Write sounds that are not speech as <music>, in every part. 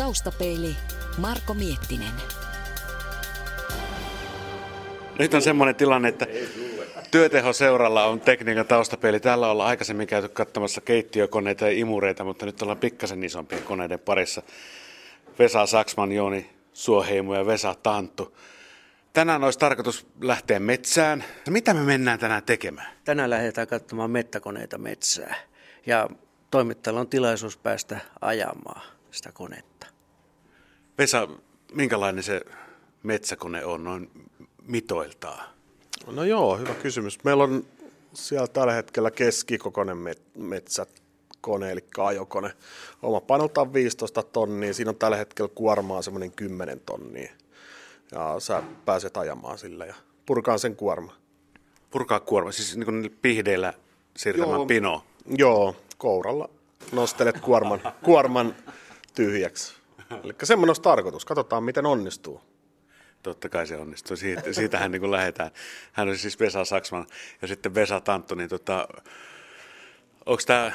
Taustapeili Marko Miettinen. Nyt on semmoinen tilanne, että työtehoseuralla on tekniikan taustapeili. Täällä ollaan aikaisemmin käyty katsomassa keittiökoneita ja imureita, mutta nyt ollaan pikkasen isompien koneiden parissa. Vesa Saksman, Jooni Suoheimo ja Vesa Tanttu. Tänään olisi tarkoitus lähteä metsään. Mitä me mennään tänään tekemään? Tänään lähdetään katsomaan mettäkoneita metsää ja toimittajalla on tilaisuus päästä ajamaan sitä konetta. Vesa, minkälainen se metsäkone on noin mitoiltaan? No joo, hyvä kysymys. Meillä on siellä tällä hetkellä keskikokoinen metsäkone, eli ajokone. Oma painoltaan 15 tonnia, siinä on tällä hetkellä kuormaa semmoinen 10 tonnia. Ja sä pääset ajamaan sillä ja purkaa sen kuorma. Purkaa kuorma, siis niin kuin pihdeillä siirtämään pinoa? Joo, kouralla nostelet kuorman, kuorman tyhjäksi. <laughs> Eli semmoinen olisi tarkoitus. Katsotaan, miten onnistuu. Totta kai se onnistuu. Siitä, siitähän niin lähdetään. Hän on siis Vesa Saksman ja sitten Vesa Tanttu. Niin tota, onko tämä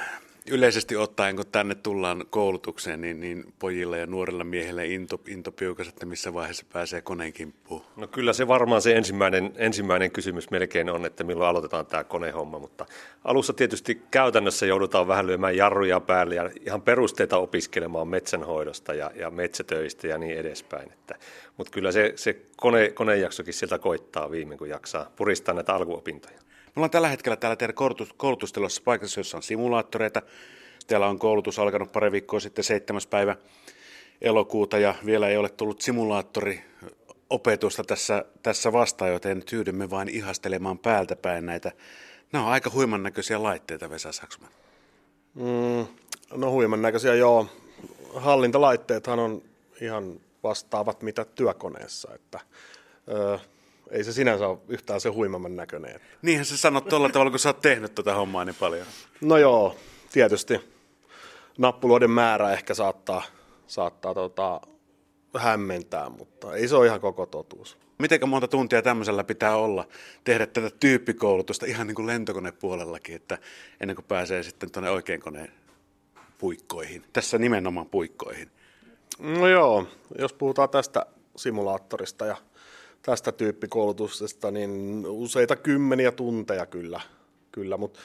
yleisesti ottaen, kun tänne tullaan koulutukseen, niin, niin pojilla ja nuorilla miehillä into, into piukas, että missä vaiheessa pääsee koneen kimppuun? No kyllä se varmaan se ensimmäinen, ensimmäinen kysymys melkein on, että milloin aloitetaan tämä konehomma, mutta alussa tietysti käytännössä joudutaan vähän lyömään jarruja päälle ja ihan perusteita opiskelemaan metsänhoidosta ja, ja metsätöistä ja niin edespäin. Että, mutta kyllä se, se kone, konejaksokin sieltä koittaa viimein, kun jaksaa puristaa näitä alkuopintoja. Ollaan tällä hetkellä täällä teidän koulutustilossa paikassa, jossa on simulaattoreita. Täällä on koulutus alkanut pari viikkoa sitten 7. päivä elokuuta ja vielä ei ole tullut simulaattori opetusta tässä, tässä vastaan, joten tyydymme vain ihastelemaan päältä päin näitä. Nämä on aika huiman näköisiä laitteita, Vesa Saksman. Mm, no huiman näköisiä, joo. Hallintalaitteethan on ihan vastaavat mitä työkoneessa, että ö, ei se sinänsä ole yhtään se huimamman näköinen. Niinhän sä sanot tuolla tavalla, kun sä oot tehnyt tuota hommaa niin paljon. No joo, tietysti nappuloiden määrä ehkä saattaa, saattaa tota, hämmentää, mutta ei se ole ihan koko totuus. Miten monta tuntia tämmöisellä pitää olla tehdä tätä tyyppikoulutusta ihan niin kuin lentokonepuolellakin, että ennen kuin pääsee sitten tuonne oikein koneen puikkoihin, tässä nimenomaan puikkoihin? No joo, jos puhutaan tästä simulaattorista ja tästä tyyppikoulutuksesta, niin useita kymmeniä tunteja kyllä, kyllä. mutta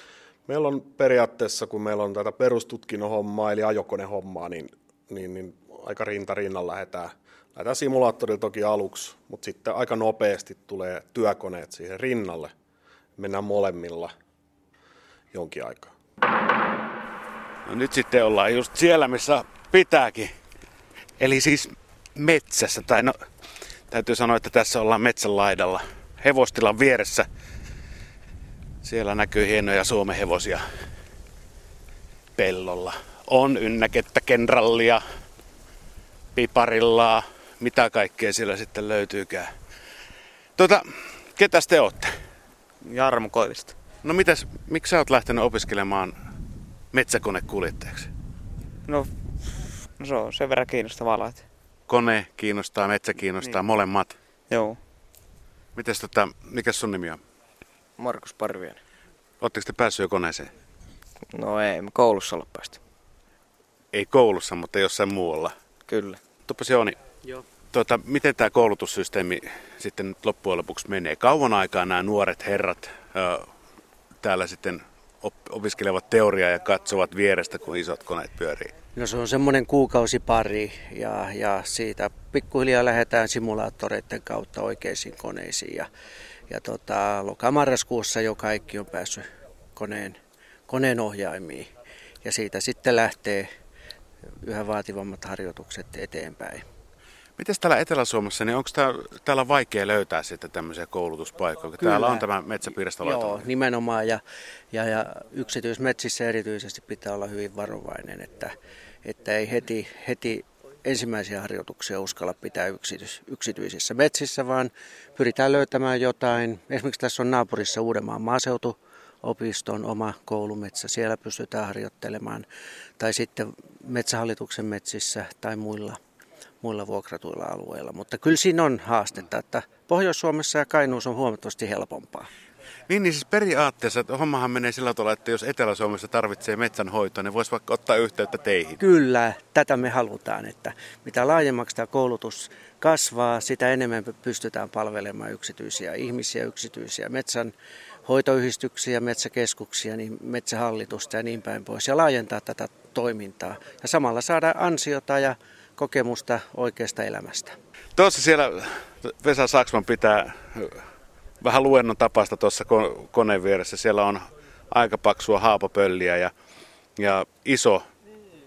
meillä on periaatteessa, kun meillä on tätä perustutkinnon hommaa, eli ajokonehommaa, niin, niin, niin aika rinta rinnan lähdetään, lähdetään simulaattorilla toki aluksi, mutta sitten aika nopeasti tulee työkoneet siihen rinnalle. Mennään molemmilla jonkin aikaa. No nyt sitten ollaan just siellä, missä pitääkin. Eli siis metsässä, tai no Täytyy sanoa, että tässä ollaan metsän laidalla. Hevostilan vieressä. Siellä näkyy hienoja Suomen hevosia pellolla. On ynnäkettä, kenrallia, piparillaa, mitä kaikkea siellä sitten löytyykään. Tota, ketäs te ootte? Jarmo Koivista. No mitäs, miksi sä oot lähtenyt opiskelemaan metsäkonekuljettajaksi? No, no se on sen verran kiinnostavaa laite kone kiinnostaa, metsä kiinnostaa, niin. molemmat. Joo. Mites tota, mikä sun nimi on? Markus Parvien. Oletteko te päässyt jo koneeseen? No ei, me koulussa olla päästy. Ei koulussa, mutta jossain muualla. Kyllä. Tuppas Jooni, Joo. Tuota, miten tämä koulutussysteemi sitten nyt loppujen lopuksi menee? Kauan aikaa nämä nuoret herrat ö, täällä sitten op- opiskelevat teoriaa ja katsovat vierestä, kun isot koneet pyörii? No se on semmoinen kuukausi pari ja, ja siitä pikkuhiljaa lähdetään simulaattoreiden kautta oikeisiin koneisiin. Ja, ja tota, lokamarraskuussa jo kaikki on päässyt koneen, koneen ohjaimiin. Ja siitä sitten lähtee yhä vaativammat harjoitukset eteenpäin. Miten täällä Etelä-Suomessa, niin onko täällä, täällä vaikea löytää sitten tämmöisiä koulutuspaikkoja? Kyllä. Täällä on tämä metsäpiiristolaito. Joo, nimenomaan ja, ja, ja yksityismetsissä erityisesti pitää olla hyvin varovainen, että, että ei heti, heti ensimmäisiä harjoituksia uskalla pitää yksityis, yksityisissä metsissä, vaan pyritään löytämään jotain. Esimerkiksi tässä on naapurissa Uudenmaan maaseutuopiston oma koulumetsä. Siellä pystytään harjoittelemaan. Tai sitten metsähallituksen metsissä tai muilla muilla vuokratuilla alueilla. Mutta kyllä siinä on haastetta, että Pohjois-Suomessa ja Kainuussa on huomattavasti helpompaa. Niin, niin siis periaatteessa että hommahan menee sillä tavalla, että jos Etelä-Suomessa tarvitsee metsänhoitoa, niin voisi vaikka ottaa yhteyttä teihin. Kyllä, tätä me halutaan, että mitä laajemmaksi tämä koulutus kasvaa, sitä enemmän pystytään palvelemaan yksityisiä ihmisiä, yksityisiä metsän hoitoyhdistyksiä, metsäkeskuksia, niin metsähallitusta ja niin päin pois ja laajentaa tätä toimintaa ja samalla saada ansiota ja kokemusta oikeasta elämästä. Tuossa siellä Vesa Saksman pitää vähän luennon tapasta tuossa koneen vieressä. Siellä on aika paksua haapapölliä ja, ja iso.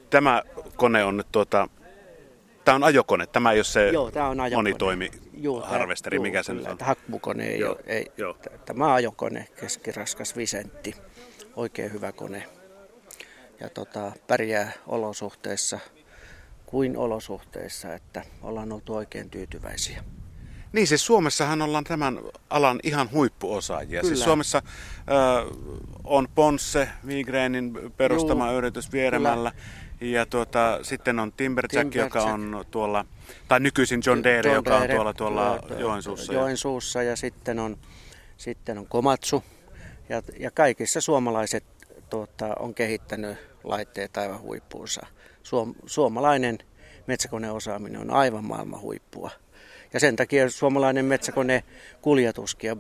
Tämä kone on nyt tuota, tämä on ajokone, tämä ei ole se Joo, tämä on ajokone. monitoimi Joo, harvesteri, joo, mikä se nyt on. Hakkukone ei, joo, ei joo. tämä on ajokone, keskiraskas Visentti, oikein hyvä kone. Ja tota, pärjää olosuhteissa kuin olosuhteissa, että ollaan oltu oikein tyytyväisiä. Niin siis Suomessahan ollaan tämän alan ihan huippuosaajia. Siis Kyllä. Siis Suomessa äh, on Ponsse, Vigrenin perustama Juu. yritys Vieremällä. Kyllä. Ja tuota, sitten on Timberjack, Timberjack, joka on tuolla, tai nykyisin John Deere, John joka on tuolla, tuolla Joensuussa. Joensuussa ja sitten on, sitten on Komatsu. Ja, ja kaikissa suomalaiset tuota, on kehittänyt laitteet aivan huippuunsa. Suom, suomalainen metsäkoneosaaminen on aivan maailman huippua. Ja sen takia suomalainen metsäkone kuljetuskin ja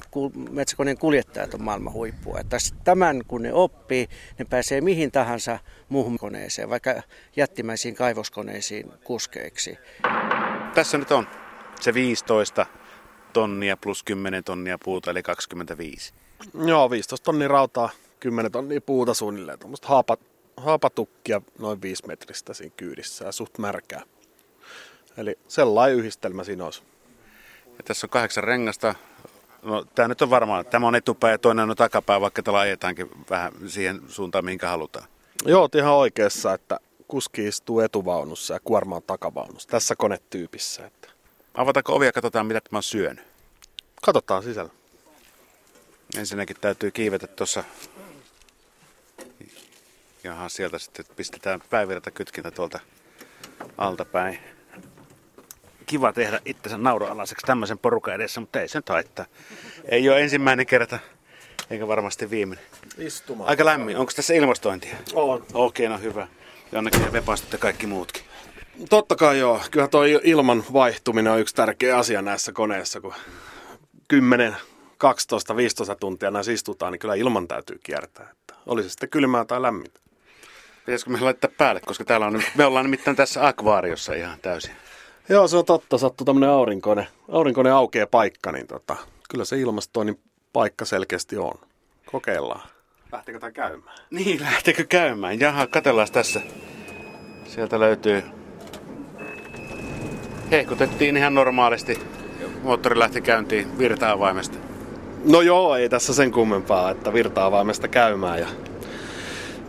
metsäkoneen kuljettajat on maailman huippua. Että tämän kun ne oppii, ne pääsee mihin tahansa muuhun koneeseen, vaikka jättimäisiin kaivoskoneisiin kuskeiksi. Tässä nyt on se 15 tonnia plus 10 tonnia puuta, eli 25. Joo, 15 tonnia rautaa, 10 tonnia puuta suunnilleen. Tuommoista haapa, haapatukkia noin 5 metristä siinä kyydissä ja suht märkää. Eli sellainen yhdistelmä siinä olisi. Ja tässä on kahdeksan rengasta. No, tämä nyt on varmaan, tämä on etupää ja toinen on takapää, vaikka tällä ajetaankin vähän siihen suuntaan, minkä halutaan. Joo, ihan oikeassa, että kuski istuu etuvaunussa ja kuorma on takavaunussa tässä konetyypissä. Että. Avataanko ovia ja katsotaan, mitä tämä on syönyt? Katsotaan sisällä. Ensinnäkin täytyy kiivetä tuossa. Jaha, sieltä sitten pistetään päivirta kytkintä tuolta altapäin kiva tehdä itsensä nauroalaiseksi tämmöisen porukan edessä, mutta ei se nyt haittaa. Ei ole ensimmäinen kerta, eikä varmasti viimeinen. Istumaan. Aika lämmin. Onko tässä ilmastointia? On. Okei, no hyvä. Jonnekin vepastot ja kaikki muutkin. Totta kai joo. Kyllä tuo ilman vaihtuminen on yksi tärkeä asia näissä koneissa, kun 10, 12, 15 tuntia näissä istutaan, niin kyllä ilman täytyy kiertää. Että olisi sitten kylmää tai lämmintä. Pitäisikö me laittaa päälle, koska täällä on, me ollaan nimittäin tässä akvaariossa ihan täysin. Joo, se on totta. Sattuu tämmöinen aurinkone, aurinkone aukeaa paikka, niin tota, kyllä se ilmastoinnin paikka selkeästi on. Kokeillaan. Lähtekö tämä käymään? Niin, lähtekö käymään? Jaha, katellaan tässä. Sieltä löytyy... Hehkutettiin ihan normaalisti. Moottori lähti käyntiin virta-avaimesta. No joo, ei tässä sen kummempaa, että virta-avaimesta käymään. Ja...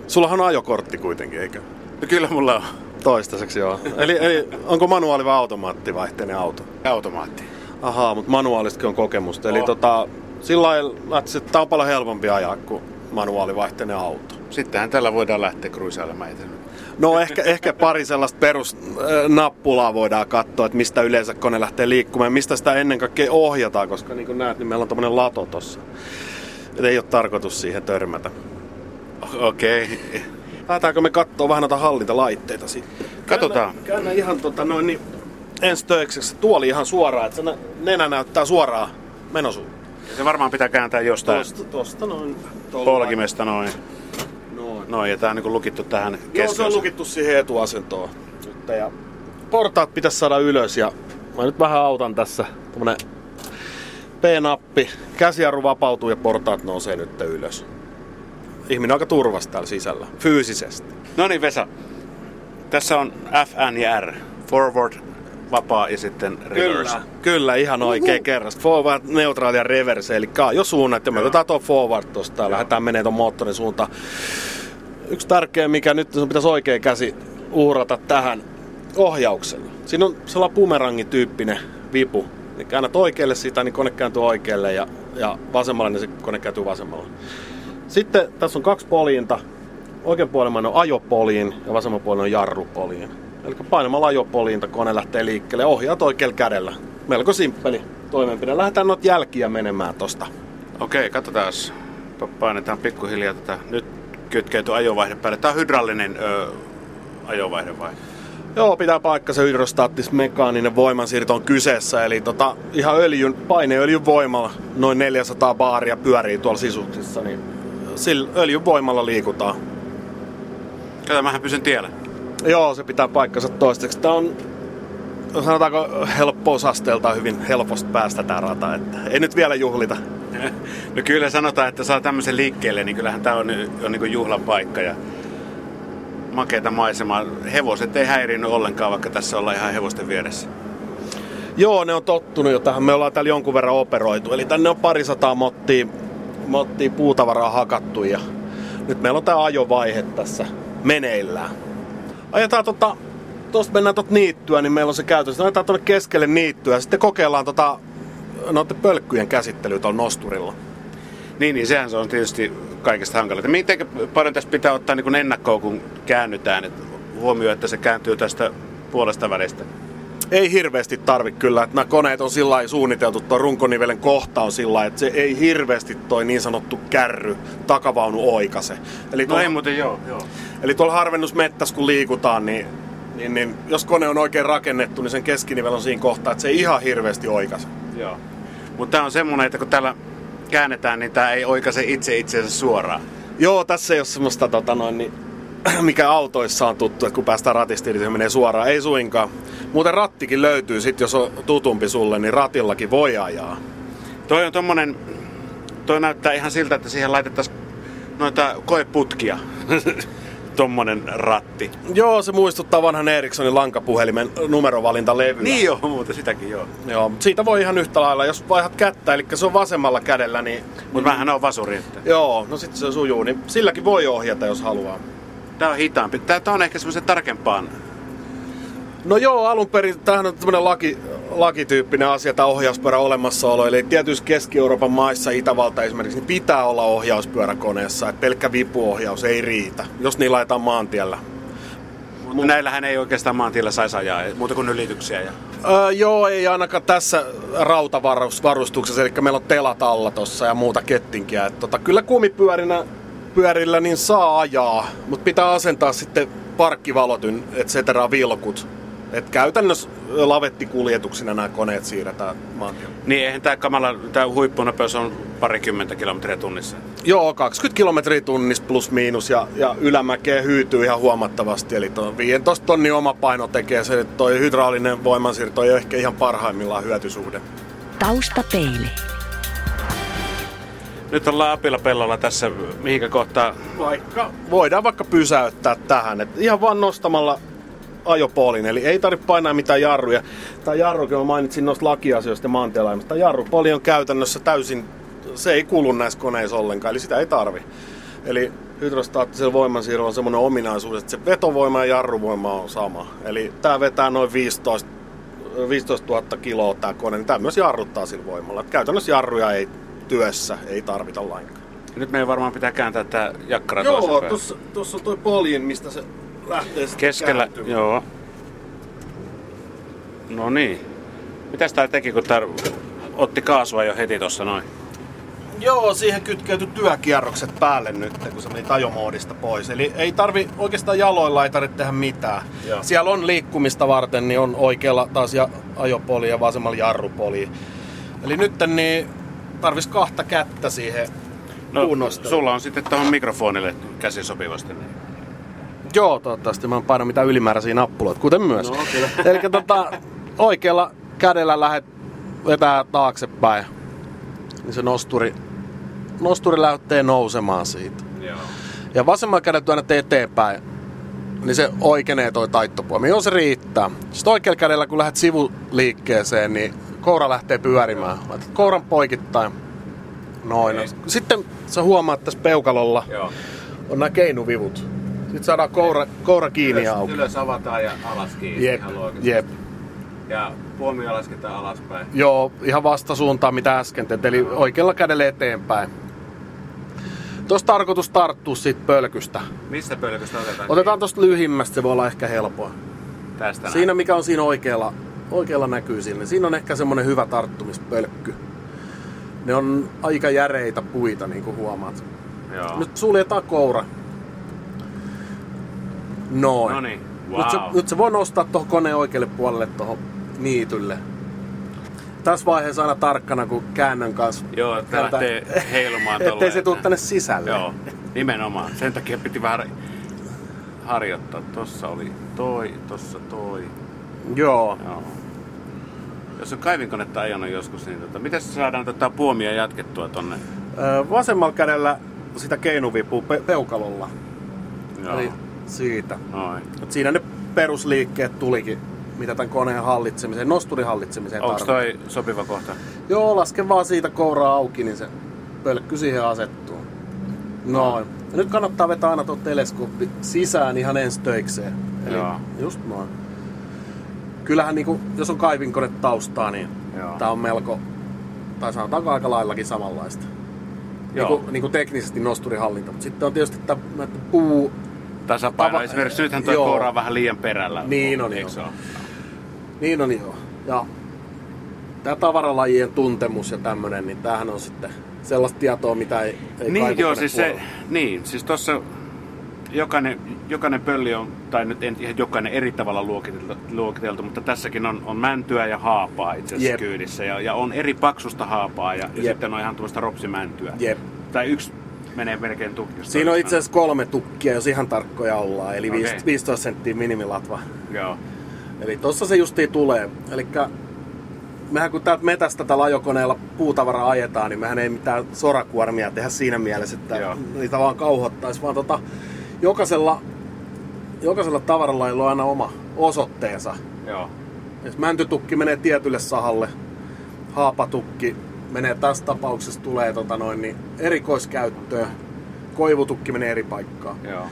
Sullahan on ajokortti kuitenkin, eikö? No kyllä mulla on. Toistaiseksi joo. <laughs> eli, eli onko manuaali vai automaattivaihteinen auto? Automaatti. Ahaa, mutta manuaalistakin on kokemusta. Eli oh. tota, sillä lailla, että tämä on paljon helpompi ajaa kuin manuaalivaihteinen auto. Sittenhän tällä voidaan lähteä kruisailemaan No ehkä, ehkä pari sellaista perusnappulaa voidaan katsoa, että mistä yleensä kone lähtee liikkumaan mistä sitä ennen kaikkea ohjataan, koska niin kuin näet, niin meillä on tämmöinen lato tossa. Et ei ole tarkoitus siihen törmätä. Okei. Okay. Lähdetäänkö me katsoa vähän noita hallintalaitteita sitten? Katsotaan. Käännä, käännä ihan tota noin niin ensi töiksi tuoli ihan suoraan, että se nenä näyttää suoraan menosuun. Se varmaan pitää kääntää jostain. Tosta, tosta noin. Polkimesta noin. Noin. Noin, ja tää on niin lukittu tähän keskellä. Joo, se on lukittu siihen etuasentoon. Nyt, ja portaat pitäisi saada ylös ja mä nyt vähän autan tässä. Tämmönen P-nappi. Käsijarru vapautuu ja portaat nousee nyt ylös ihminen on aika turvassa täällä sisällä, fyysisesti. No niin Vesa, tässä on FN ja R, forward, vapaa ja sitten reverse. Kyllä, kyllä ihan oikein Uhu. kerras. Forward, neutraali ja reverse, eli jo suunnat ja me otetaan tuo forward tosta ja lähdetään menee tuon moottorin suuntaan. Yksi tärkeä, mikä nyt sun pitäisi oikein käsi uhrata tähän ohjauksella. Siinä on sellainen bumerangin tyyppinen vipu. Niin käännät oikealle sitä, niin kone kääntyy oikealle ja, ja vasemmalle, niin se kone kääntyy vasemmalle. Sitten tässä on kaksi poliinta. Oikein puolella on ajopoliin ja vasemman puolella on jarrupoliin. Eli painamalla ajopoliinta kone lähtee liikkeelle. Ohjaat oikealla kädellä. Melko simppeli toimenpide. Lähdetään noita jälkiä menemään tosta Okei, katsotaan. Painetaan pikkuhiljaa tätä. Nyt kytkeytyy ajovaihde päälle. Tämä on hydraulinen ö, ajovaihde vai? Joo, pitää paikka se hydrostaattis mekaaninen voimansiirto on kyseessä. Eli tota, ihan öljyn, paineöljyn voimalla noin 400 baaria pyörii tuolla sisuksissa. Niin sillä öljyn voimalla liikutaan. Kato, mähän pysyn tiellä. Joo, se pitää paikkansa toistaiseksi. Tämä on sanotaanko helppousasteelta hyvin helposti päästä tämä rata, että ei nyt vielä juhlita. <laughs> No kyllä sanotaan, että saa tämmöisen liikkeelle, niin kyllähän tämä on, on niin juhlan paikka ja makeita maisemaa. Hevoset ei häirinyt ollenkaan, vaikka tässä ollaan ihan hevosten vieressä. Joo, ne on tottunut jo tähän. Me ollaan täällä jonkun verran operoitu. Eli tänne on parisataa mottia, mottia puutavaraa hakattu ja nyt meillä on tämä ajovaihe tässä meneillään. Ajetaan tota, tuosta mennään tuota niittyä, niin meillä on se käytössä. Ajetaan tuonne keskelle niittyä ja sitten kokeillaan tota, noiden pölkkyjen käsittelyä tuolla nosturilla. Niin, niin sehän se on tietysti kaikista hankalinta. Miten paljon tässä pitää ottaa niin ennakkoon, kun käännytään? että huomio, että se kääntyy tästä puolesta välistä. Ei hirveästi tarvi kyllä, että nämä koneet on sillä suunniteltu, tuo runkonivelen kohta on sillä että se ei hirveästi toi niin sanottu kärry takavaunu oikase. Eli no tuolla, ei muuten joo, joo. Eli tuolla harvennusmettäs kun liikutaan, niin, niin, niin jos kone on oikein rakennettu, niin sen keskinivel on siinä kohtaa, että se ei ihan hirveästi oikase. Joo. Mutta tämä on semmoinen, että kun täällä käännetään, niin tämä ei oikaise itse itseensä suoraan. Joo, tässä ei ole semmoista, tota noin, niin, <clears throat> mikä autoissa on tuttu, että kun päästään ratista, niin se menee suoraan. Ei suinkaan. Muuten rattikin löytyy, sit jos on tutumpi sulle, niin ratillakin voi ajaa. Toi on tommonen, toi näyttää ihan siltä, että siihen laitettaisiin noita koeputkia. <laughs> tommonen ratti. Joo, se muistuttaa vanhan Ericssonin lankapuhelimen numerovalintalevyä. Niin joo, muuten sitäkin joo. Joo, siitä voi ihan yhtä lailla, jos vaihdat kättä, eli se on vasemmalla kädellä, niin... Mutta vähän on vasuri. Että... Joo, no sitten se sujuu, niin silläkin voi ohjata, jos haluaa. Tää on hitaampi. Tää, tää on ehkä semmoisen tarkempaan No joo, alun perin tämähän on tämmöinen laki, lakityyppinen asia, tämä ohjauspyörä olemassaolo. Eli tietysti Keski-Euroopan maissa, Itävalta esimerkiksi, niin pitää olla ohjauspyöräkoneessa. Että pelkkä vipuohjaus ei riitä, jos niin laitetaan maantiellä. Mutta näillähän ei oikeastaan maantiellä saisi ajaa, muuta kuin ylityksiä. Ja... Öö, joo, ei ainakaan tässä rautavarustuksessa, eli meillä on telat alla tossa ja muuta kettinkiä. Et tota, kyllä kumipyörinä pyörillä niin saa ajaa, mutta pitää asentaa sitten parkkivalot, et cetera, vilkut et käytännössä lavettikuljetuksina nämä koneet siirretään maantielle. Niin, eihän tämä kamala, tämä huippunopeus on parikymmentä kilometriä tunnissa. Joo, 20 kilometriä tunnissa plus miinus ja, ja ylämäkeä hyytyy ihan huomattavasti. Eli tuon 15 tonni oma paino tekee se, että toi hydraulinen voimansiirto ei ole ehkä ihan parhaimmillaan hyötysuhde. Taustapeili. Nyt ollaan Apilla pellolla tässä, mihinkä kohtaa? Vaikka, voidaan vaikka pysäyttää tähän. Et ihan vaan nostamalla ajopolin, eli ei tarvitse painaa mitään jarruja. Tämä jarru, kun mä mainitsin noista lakiasioista ja maantielaimista, tämä jarrupoli on käytännössä täysin, se ei kulu näissä koneissa ollenkaan, eli sitä ei tarvi. Eli hydrostaattisella voimansiirrolla on semmoinen ominaisuus, että se vetovoima ja jarruvoima on sama. Eli tämä vetää noin 15, 15 000 kiloa tämä kone, niin tämä myös jarruttaa sillä voimalla. Että käytännössä jarruja ei työssä ei tarvita lainkaan. Nyt meidän varmaan pitää kääntää tämä jakkara Joo, tuossa on tuo poljin, mistä se lähtee Keskellä, kääntymään. joo. No niin. Mitäs tää teki, kun tää otti kaasua jo heti tossa noin? Joo, siihen kytkeytyi työkierrokset päälle nyt, kun se meni tajomoodista pois. Eli ei tarvi, oikeastaan jaloilla ei tarvitse tehdä mitään. Joo. Siellä on liikkumista varten, niin on oikealla taas ja ajopoli ja vasemmalla jarrupoli. Eli nyt niin tarvis kahta kättä siihen no, sulla on sitten tuohon mikrofonille käsi sopivasti. Niin. Joo, toivottavasti mä en paina mitään ylimääräisiä nappuloita, kuten myös. No, <laughs> Eli tota, oikealla kädellä lähdet vetää taaksepäin, niin se nosturi, nosturi lähtee nousemaan siitä. Joo. Ja vasemmalla kädellä työnnät eteenpäin, niin se oikeenee toi taittopuoli. Joo, se riittää. Sitten oikealla kädellä, kun lähdet sivuliikkeeseen, niin koura lähtee pyörimään. Laitat kouran poikittain. Noin. Ei. Sitten sä huomaat tässä peukalolla Joo. on nämä keinuvivut. Nyt saadaan koura, koura kiinni ylös, auki. Ylös avataan ja alas kiinni. Jep, jep. Ja puomia lasketaan alaspäin. Joo, ihan vastasuuntaan mitä äsken teet, eli oikealla kädellä eteenpäin. Tuossa tarkoitus tarttua siitä pölkystä. Mistä pölkystä otetaan? Otetaan tuosta lyhimmästä, se voi olla ehkä helpoa. Tästä Siinä näin. mikä on siinä oikealla, oikealla näkyy sinne. Siinä on ehkä semmonen hyvä tarttumispölkky. Ne on aika järeitä puita, niin kuin huomaat. Joo. Nyt suljetaan koura. Noin. No niin, Nyt, se, wow. nyt se voi nostaa tuohon koneen oikealle puolelle tuohon niitylle. Tässä vaiheessa aina tarkkana, kun käännön kanssa. Joo, Täältä- lähtee heilumaan <laughs> Ettei tolleen, se tule että- tänne sisälle. Joo, nimenomaan. Sen takia piti vähän harjoittaa. Tossa oli toi, tossa toi. Joo. Joo. Jos on kaivinkonetta ajanut joskus, niin tota, miten saadaan tätä puomia jatkettua tonne? Ö, Vasemmalla kädellä sitä keinuvipuu pe- peukalolla. Joo. Eli siitä. Noin. Siinä ne perusliikkeet tulikin, mitä tämän koneen hallitsemiseen, nosturin hallitsemiseen Onko tarvitaan. toi sopiva kohta? Joo, laske vaan siitä kouraa auki, niin se pölkky siihen asettuu. Noin. Ja nyt kannattaa vetää aina tuo teleskooppi sisään ihan ensi töikseen. Eli Joo. just noin. Kyllähän niinku, jos on kaivinkone taustaa, niin Joo. tää on melko, tai sanotaanko aika laillakin samanlaista. Joo. Niinku, niinku teknisesti nosturihallinta. Mutta sitten on tietysti näitä puu, Tasapaino. Tava- Esimerkiksi nythän tuo koura on vähän liian perällä. Niin on, joo. se ole? Niin on joo. Ja tämä tavaralajien tuntemus ja tämmönen, niin tämähän on sitten sellaista tietoa, mitä ei, ei Niin joo, siis se, puolella. niin, siis tossa jokainen, jokainen pölli on, tai nyt en ihan jokainen eri tavalla luokiteltu, luokiteltu mutta tässäkin on, on mäntyä ja haapaa itse asiassa Jep. kyydissä. Ja, ja, on eri paksusta haapaa ja, ja Jep. sitten on ihan tuosta ropsimäntyä. Jep. Tai yksi menee melkein tukkista. Siinä on itse asiassa kolme tukkia, jos ihan tarkkoja ollaan. Eli okay. 15 senttiä minimilatva. Joo. Eli tossa se justiin tulee. Eli mehän kun täältä metästä tällä ajokoneella puutavara ajetaan, niin mehän ei mitään sorakuormia tehdä siinä mielessä, että Joo. niitä vaan kauhottaisi, vaan tota, jokaisella, jokaisella tavaralla on aina oma osoitteensa. Joo. Jos mäntytukki menee tietylle sahalle, haapatukki menee tässä tapauksessa tulee tota noin, niin erikoiskäyttöön, koivutukki menee eri paikkaan. Joo.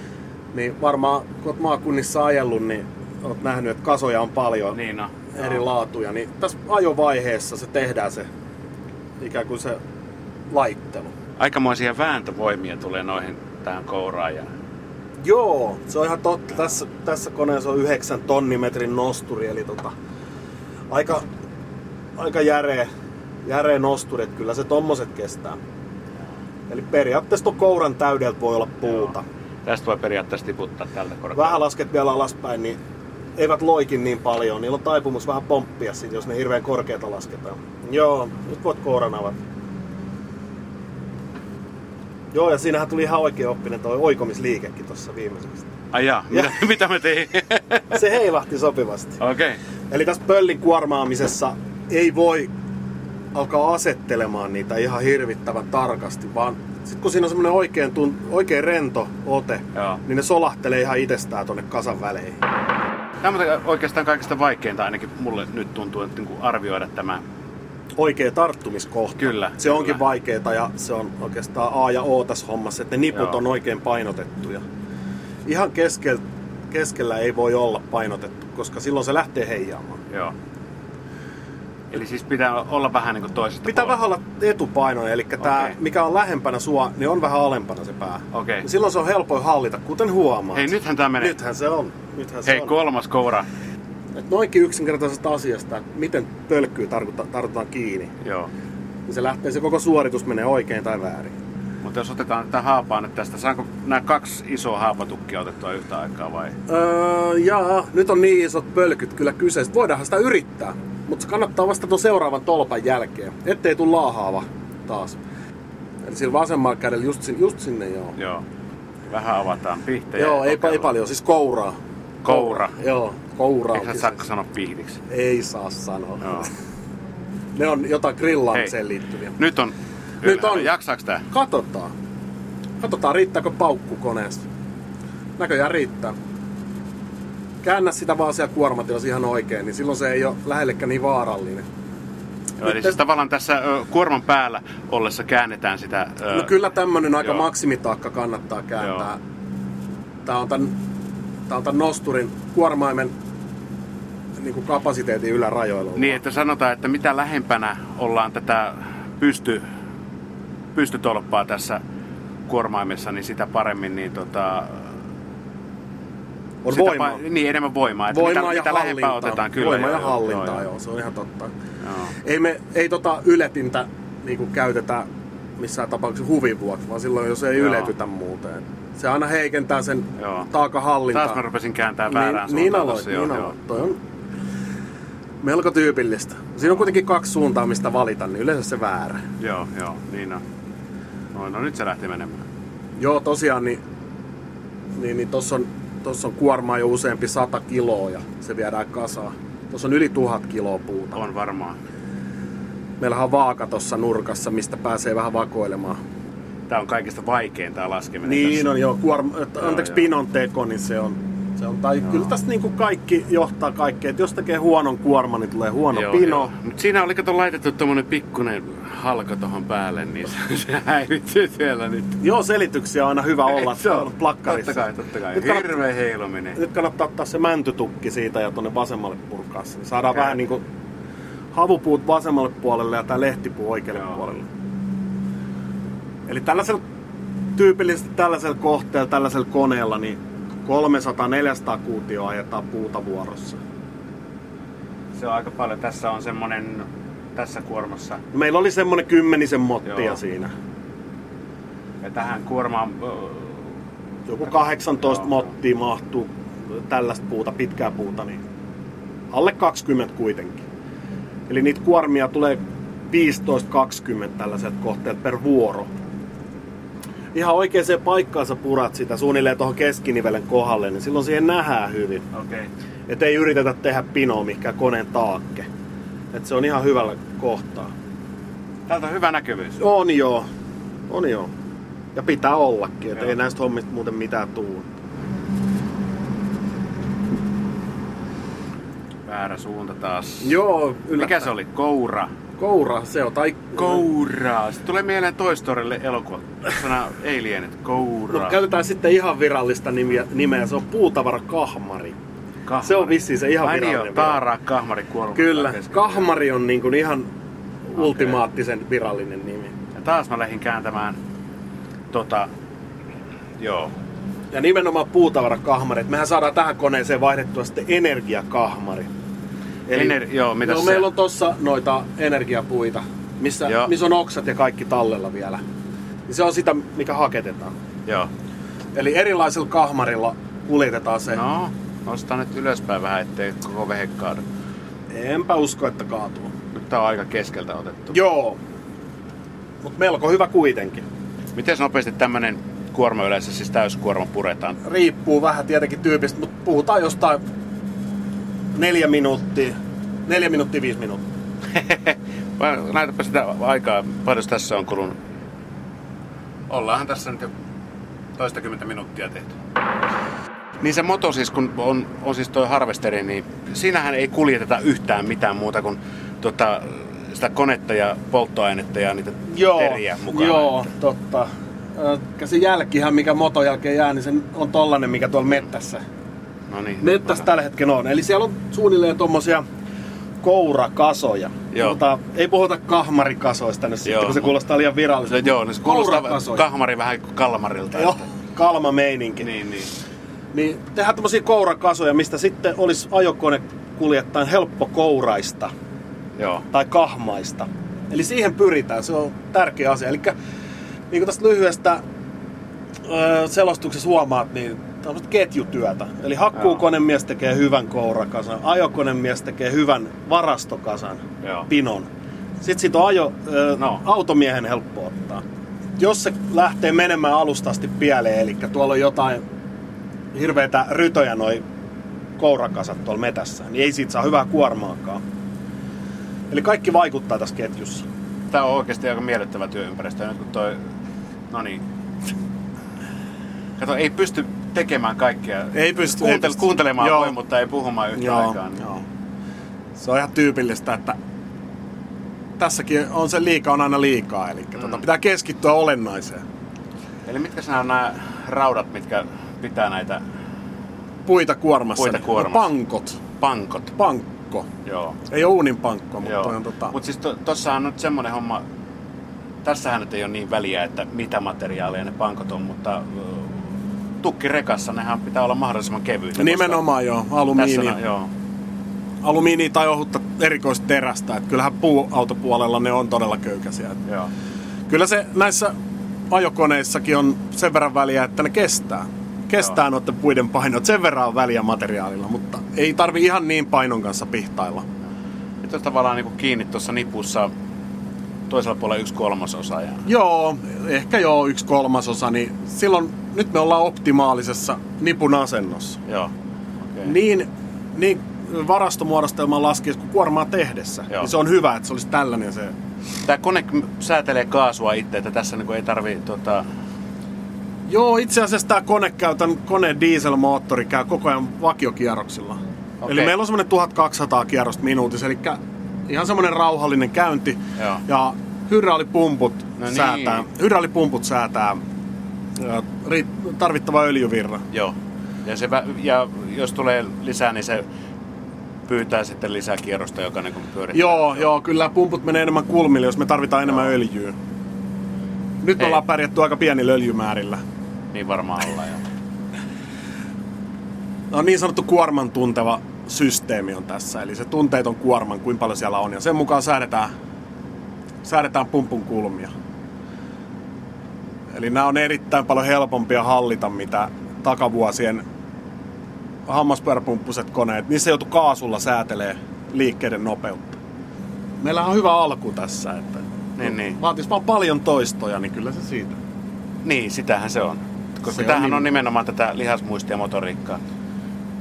Niin varmaan kun oot maakunnissa ajellut, niin oot nähnyt, että kasoja on paljon Niin no. eri Joo. laatuja. Niin tässä ajovaiheessa se tehdään se ikään kuin se laittelu. Aikamoisia vääntövoimia tulee noihin tähän kouraan. Ja... Joo, se on ihan totta. Tässä, tässä koneessa on 9 tonnimetrin nosturi, eli tota, aika, aika järeä, järeä nosturi, että kyllä se tommoset kestää. Eli periaatteessa tuon kouran täydeltä voi olla puuta. Tästä voi periaatteessa tiputtaa tältä korkealta. Vähän lasket vielä alaspäin, niin eivät loikin niin paljon. Niillä on taipumus vähän pomppia sit, jos ne hirveän korkeata lasketaan. Joo, nyt voit kouran avata. Joo, ja siinähän tuli ihan oikein oppinen toi oikomisliikekin tuossa viimeiseksi. Ai jaa, mitä, mitä mä tein? <laughs> Se heilahti sopivasti. Okei. Okay. Eli tässä pöllin kuormaamisessa ei voi alkaa asettelemaan niitä ihan hirvittävän tarkasti, vaan sitten kun siinä on semmoinen oikein, tun, oikein rento ote, Joo. niin ne solahtelee ihan itsestään tonne kasan väleihin. Tämä on oikeastaan kaikista vaikeinta ainakin mulle nyt tuntuu, että niin arvioida tämä. Oikea tarttumiskohta. Kyllä, Se onkin kyllä. vaikeeta ja se on oikeastaan A ja O tässä hommassa, että ne niput Joo. on oikein painotettuja. Ihan keskel, keskellä ei voi olla painotettu, koska silloin se lähtee heijaamaan. Joo. Eli siis pitää olla vähän niin kuin toisesta Pitää puolesta. vähän olla etupainoinen, eli tämä, Okei. mikä on lähempänä sua, niin on vähän alempana se pää. Okei. Ja Silloin se on helpoin hallita, kuten huomaat. Hei, nythän tämä menee. Nythän se on. Nythän se Hei, on. kolmas koura. Et noinkin yksinkertaisesta asiasta, että miten pölkkyä tartutaan, tartutaan kiinni, Joo. niin se lähtee, se koko suoritus menee oikein tai väärin. Mutta jos otetaan tätä haapaa nyt tästä, saanko nämä kaksi isoa haapatukkia otettua yhtä aikaa vai? Öö, jaa, nyt on niin isot pölkyt kyllä kyseessä. Voidaanhan sitä yrittää, mutta se kannattaa vasta tuon seuraavan tolpan jälkeen, ettei tule laahaava taas. Eli sillä vasemmalla kädellä just, sin- just sinne joo. Joo. Vähän avataan pihtejä. Joo, ei, ei paljon, siis kouraa. Koura. Joo, koura on Eikö. Sakka sano pihdiksi? Ei saa sanoa. Joo. <laughs> Ne on jotain grillaamiseen liittyviä. Nyt on. Nyt ylhäällä. on. Jaksaaks tää? Katsotaan. Katsotaan, riittääkö paukku koneesta. Näköjään riittää. Käännä sitä vaan siellä kuormatilassa ihan oikein, niin silloin se ei ole lähellekään niin vaarallinen. Joo, eli Nyt siis tavallaan tässä ö, kuorman päällä ollessa käännetään sitä... Ö, No kyllä tämmönen aika joo. maksimitaakka kannattaa kääntää. Joo. Tää on tän, tän nosturin kuormaimen niin kuin kapasiteetin ylärajoilla. Niin, että sanotaan, että mitä lähempänä ollaan tätä pysty, pystytolppaa tässä kuormaimessa, niin sitä paremmin niin tota, on sitä voimaa. Pa- niin, enemmän voimaa. Että Voimaa mitä, ja mitä hallintaa. otetaan, kyllä. Voimaa ja joo, hallintaa, joo, joo, se on ihan totta. joo. Ei me, ei tota yletintä niin kuin käytetä missään tapauksessa huvivuoksi, vaan silloin, jos ei Joo. yletytä muuten. Se aina heikentää sen Joo. taakahallintaa. Taas mä rupesin kääntää väärään niin, niin aloit, tossa, niin joo, aloit. joo. Toi on melko tyypillistä. Siinä on kuitenkin kaksi suuntaa, mistä valita, niin yleensä se väärä. Joo, joo, niin on. No, no nyt se lähti menemään. Joo, tosiaan, niin, niin, niin tossa on, tossa on kuormaa jo useampi sata kiloa ja se viedään kasaan. Tuossa on yli tuhat kiloa puuta. On varmaan. Meillähän on vaaka tuossa nurkassa, mistä pääsee vähän vakoilemaan. Tää on kaikista vaikein tää laskeminen Niin tässä. on joo, kuorma, Joo, anteeksi joo. pinon teko, niin se on, se on tai kyllä tässä niinku kaikki johtaa kaikkeen. Että jos tekee huonon kuorman, niin tulee huono Joo, pino. joo. Mut siinä oli kato laitettu tommonen pikkunen halko tohon päälle, niin se, <laughs> se häiritsee siellä nyt. Joo, selityksiä on aina hyvä olla Se on. plakkarissa. Totta kai, totta kai. Nyt kannattaa- Hirveä heiluminen. Nyt kannattaa ottaa se mäntytukki siitä ja tuonne vasemmalle purkaa se. Niin saadaan Okei. vähän niinku havupuut vasemmalle puolelle ja tää lehtipuu oikealle Joo. puolelle. Eli tällaisella, tyypillisesti tällaisella kohteella, tällaisella koneella, niin 300-400 kuutioa ajetaan puuta vuorossa. Se on aika paljon. Tässä on semmonen, tässä kuormassa. Meillä oli semmonen kymmenisen mottia Joo. siinä. Ja tähän kuormaan Joku 18 Joo. mottia mahtuu tällaista puuta, pitkää puuta, niin alle 20 kuitenkin. Eli niitä kuormia tulee 15-20 tällaiset kohteet per vuoro. Ihan oikeaan paikkaan sä purat sitä suunnilleen tuohon keskinivelen kohdalle, niin silloin siihen nähdään hyvin. Okei. Okay. Että ei yritetä tehdä pinoa mikä koneen taakke. Et se on ihan hyvällä kohtaa. Täältä on hyvä näkyvyys. On joo. On joo. Ja pitää ollakin, että ei näistä hommista muuten mitään tuu. Väärä suunta taas. Joo, Mikä se oli? Koura. Koura, se on. Tai Koura. Sitten tulee mieleen Toy Storylle elokuva. Sana Alienet. Koura. No, käytetään sitten ihan virallista nimiä, nimeä. Se on puutavarakahmari. Kahmari. Se on vissiin se ihan Ai niin virallinen joo, Taaraa Kahmari kuorma. Kyllä, kahmari on niin kuin ihan ultimaattisen virallinen nimi. Ja taas mä lähdin kääntämään tota... Joo. Ja nimenomaan puutavarakahmari. Et Mehän saadaan tähän koneeseen vaihdettua sitten energiakahmari. Ener- joo, mitäs no, se? meillä on tossa noita energiapuita, missä, Joo. missä on oksat ja kaikki tallella vielä. Niin se on sitä, mikä haketetaan. Joo. Eli erilaisella kahmarilla kuljetetaan se. No, nostaa nyt ylöspäin vähän, ettei koko vehe kaadu. Enpä usko, että kaatuu. Nyt tää on aika keskeltä otettu. Joo. Mutta melko hyvä kuitenkin. Miten nopeasti tämmönen kuorma yleensä, siis täyskuorma puretaan? Riippuu vähän tietenkin tyypistä, mutta puhutaan jostain neljä minuuttia, neljä minuuttia, viisi minuuttia. <laughs> Näytäpä sitä aikaa, paljon tässä on kulunut. Ollaanhan tässä nyt jo toistakymmentä minuuttia tehty. Niin se moto siis, kun on, on siis tuo harvesteri, niin siinähän ei kuljeteta yhtään mitään muuta kuin tota, sitä konetta ja polttoainetta ja niitä teriä mukana. Joo, totta. Se jälkihän, mikä moton jälkeen jää, niin se on tollanen, mikä tuolla mettässä. No niin. Mettässä tällä hetkellä on. Eli siellä on suunnilleen tommosia kourakasoja. Joo. Puhutaan, ei puhuta kahmarikasoista nyt sitten, kun se kuulostaa liian Se, viralliselta. joo, niin se kuulostaa kahmari vähän kalmarilta. Joo, että- kalma meininki. Niin, niin. Niin tehdään tämmöisiä kourakasoja, mistä sitten olisi ajokone kuljettaen helppo kouraista Joo. tai kahmaista. Eli siihen pyritään, se on tärkeä asia. Eli niin kuin tästä lyhyestä ö, selostuksessa huomaat, niin tämmöistä ketjutyötä. Eli hakkuukonemies tekee hyvän kourakasan, ajokonemies tekee hyvän varastokasan, Joo. pinon. Sitten siitä on ajo, ö, No. automiehen helppo ottaa. Jos se lähtee menemään alusta asti pieleen, eli tuolla on jotain hirveitä rytöjä noi kourakasat tuolla metässä, niin ei siitä saa hyvää kuormaakaan. Eli kaikki vaikuttaa tässä ketjussa. Tää on oikeasti aika miellyttävä työympäristö. Nyt kun toi... No niin. Kato, ei pysty tekemään kaikkea. Ei pysty, ei Kuuntel- pysty. Kuuntelemaan Joo. voi, mutta ei puhumaan yhtä Joo, aikaa. niin- joo. Se on ihan tyypillistä, että tässäkin on se liika on aina liikaa, eli mm. tota, pitää keskittyä olennaiseen. Eli mitkä nämä on nämä raudat, mitkä pitää näitä Puita kuormassa. Puita niin- kuormassa. No, pankot. pankot? Pankko. Joo. Ei ole uunin pankko, mutta Joo. on tota... Mutta siis to, tossahan on nyt semmonen homma, tässähän nyt ei ole niin väliä, että mitä materiaalia ne pankot on, mutta tukkirekassa nehän pitää olla mahdollisimman kevyitä. Nimenomaan joo, alumiini. Tässä joo. alumiini tai ohutta erikoista terästä. Et kyllähän puuautopuolella ne on todella köykäisiä. Joo. Kyllä se näissä ajokoneissakin on sen verran väliä, että ne kestää. Kestää noiden puiden painot. Sen verran on väliä materiaalilla, mutta ei tarvi ihan niin painon kanssa pihtailla. Nyt on tavallaan niin kiinni tuossa nipussa toisella puolella yksi kolmasosa. Ja... Joo, ehkä joo yksi kolmasosa, niin silloin nyt me ollaan optimaalisessa nipun asennossa. Joo. Okay. Niin, niin varastomuodostelman laskiessa kuin kuormaa tehdessä. Joo. Niin se on hyvä, että se olisi tällainen se. Tämä kone säätelee kaasua itse, että tässä niin ei tarvi tota... Joo, itse asiassa tämä kone käy, tämän koneen dieselmoottori käy koko ajan vakiokierroksilla. Okei. Eli meillä on semmoinen 1200 kierrosta minuutissa, eli ihan semmoinen rauhallinen käynti. Joo. Ja hydraulipumput No niin. säätää, hydraulipumput säätää tarvittava öljyvirra. Joo. Ja, se, ja jos tulee lisää, niin se pyytää sitten lisää kierrosta, joka niin pyörittää. Joo, joo, kyllä pumput menee enemmän kulmille, jos me tarvitaan enemmän Joo. öljyä. Nyt Hei. ollaan pärjätty aika pienillä öljymäärillä. Niin varmaan ollaan. Joo. No niin sanottu kuorman tunteva systeemi on tässä. Eli se tuntee ton kuorman, kuinka paljon siellä on. Ja sen mukaan säädetään, säädetään pumpun kulmia. Eli nämä on erittäin paljon helpompia hallita, mitä takavuosien hammaspyöräpumppuset koneet. Niissä joutuu kaasulla säätelee liikkeiden nopeutta. Meillä on hyvä alku tässä. Että Niin, niin. Vaatis vaan paljon toistoja, niin kyllä se siitä. Niin, sitähän se on. Koska Se on tämähän on, niin- nimenomaan tätä lihasmuistia motoriikkaa.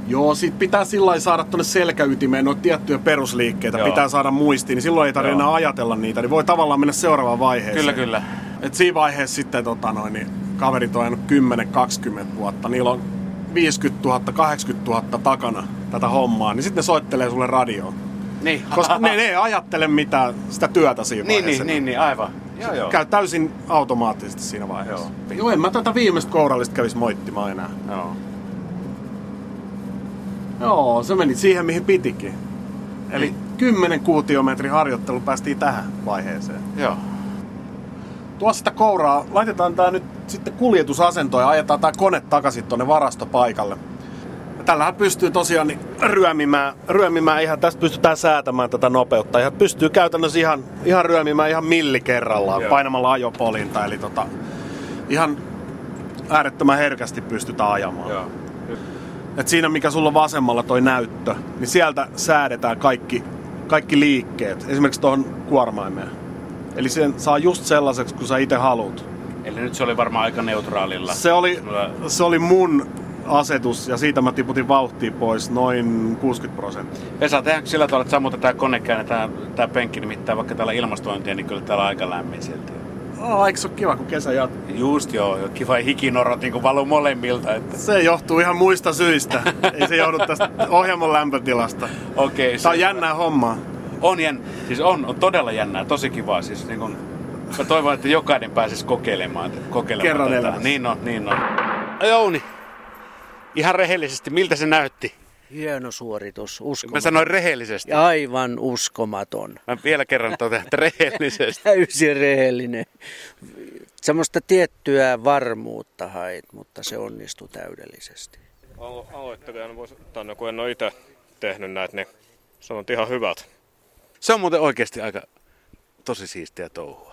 Joo, sit pitää sillä saada tuonne selkäytimeen noita tiettyjä perusliikkeitä, Joo. Pitää saada muistiin, niin silloin ei tarvitse enää ajatella niitä, niin voi tavallaan mennä seuraavaan vaiheeseen. Kyllä, kyllä. Et siinä vaiheessa sitten tota noin, niin kaverit on ajanut 10-20 vuotta, niillä on 50 000, 80 000 takana tätä hommaa, niin sitten ne soittelee sulle radioon. Niin, Koska ne, ne ei ajattele mitään sitä työtä siinä niin, vaiheessa. niin, niin, niin, aivan. Joo, joo. Käy täysin automaattisesti siinä vaiheessa. Joo. Joo, en mä tätä viimeistä kourallista kävis moittimaan enää. Joo. Joo, se meni siihen mihin pitikin. Eli 10 kuutiometrin harjoittelu päästiin tähän vaiheeseen. Joo. Tuossa sitä kouraa, laitetaan tää nyt sitten kuljetusasentoon ja ajetaan tää kone takaisin tonne varastopaikalle. Tällähän pystyy tosiaan niin ryömimään, ryömimään ihan, tästä pystytään säätämään tätä nopeutta. Ja pystyy käytännössä ihan, ihan ryömimään ihan milli kerrallaan Joo. painamalla ajopolinta. Eli tota, ihan äärettömän herkästi pystytään ajamaan. Joo. Et siinä mikä sulla on vasemmalla toi näyttö, niin sieltä säädetään kaikki, kaikki liikkeet, esimerkiksi tuohon kuormaimeen. Eli sen saa just sellaiseksi, kun sä itse haluat. Eli nyt se oli varmaan aika neutraalilla. Se oli, se oli mun asetus ja siitä mä tiputin vauhtia pois noin 60 prosenttia. Vesa, tehdäänkö sillä tavalla, että sammuta tämä kone, käännetään tämä penkki, nimittäin vaikka täällä ilmastointia, niin kyllä täällä on aika lämmin silti. Oh, eikö se ole kiva, kun kesä jatkuu? Just joo, kiva hikinorot niin kuin valuu molemmilta. Että... Se johtuu ihan muista syistä. <laughs> Ei se johdu tästä ohjelman lämpötilasta. Okei, Tää on se- jännää hommaa. On, jän... siis on, on todella jännää, tosi kivaa. Siis niin kun... Mä toivon, että jokainen pääsisi kokeilemaan, kokeilemaan Kerran tätä. elämässä. Niin on, niin on. Jouni, ihan rehellisesti, miltä se näytti? Hieno suoritus, Mä uskomaton. sanoin rehellisesti. Aivan uskomaton. Mä vielä kerran totean, että rehellisesti. <laughs> Täysin rehellinen. Semmoista tiettyä varmuutta hait, mutta se onnistui täydellisesti. Alo- aloittelijana voisi ottaa, no kun en ole itse tehnyt näitä, niin sanot ihan hyvät. Se on muuten oikeasti aika tosi siistiä touhua.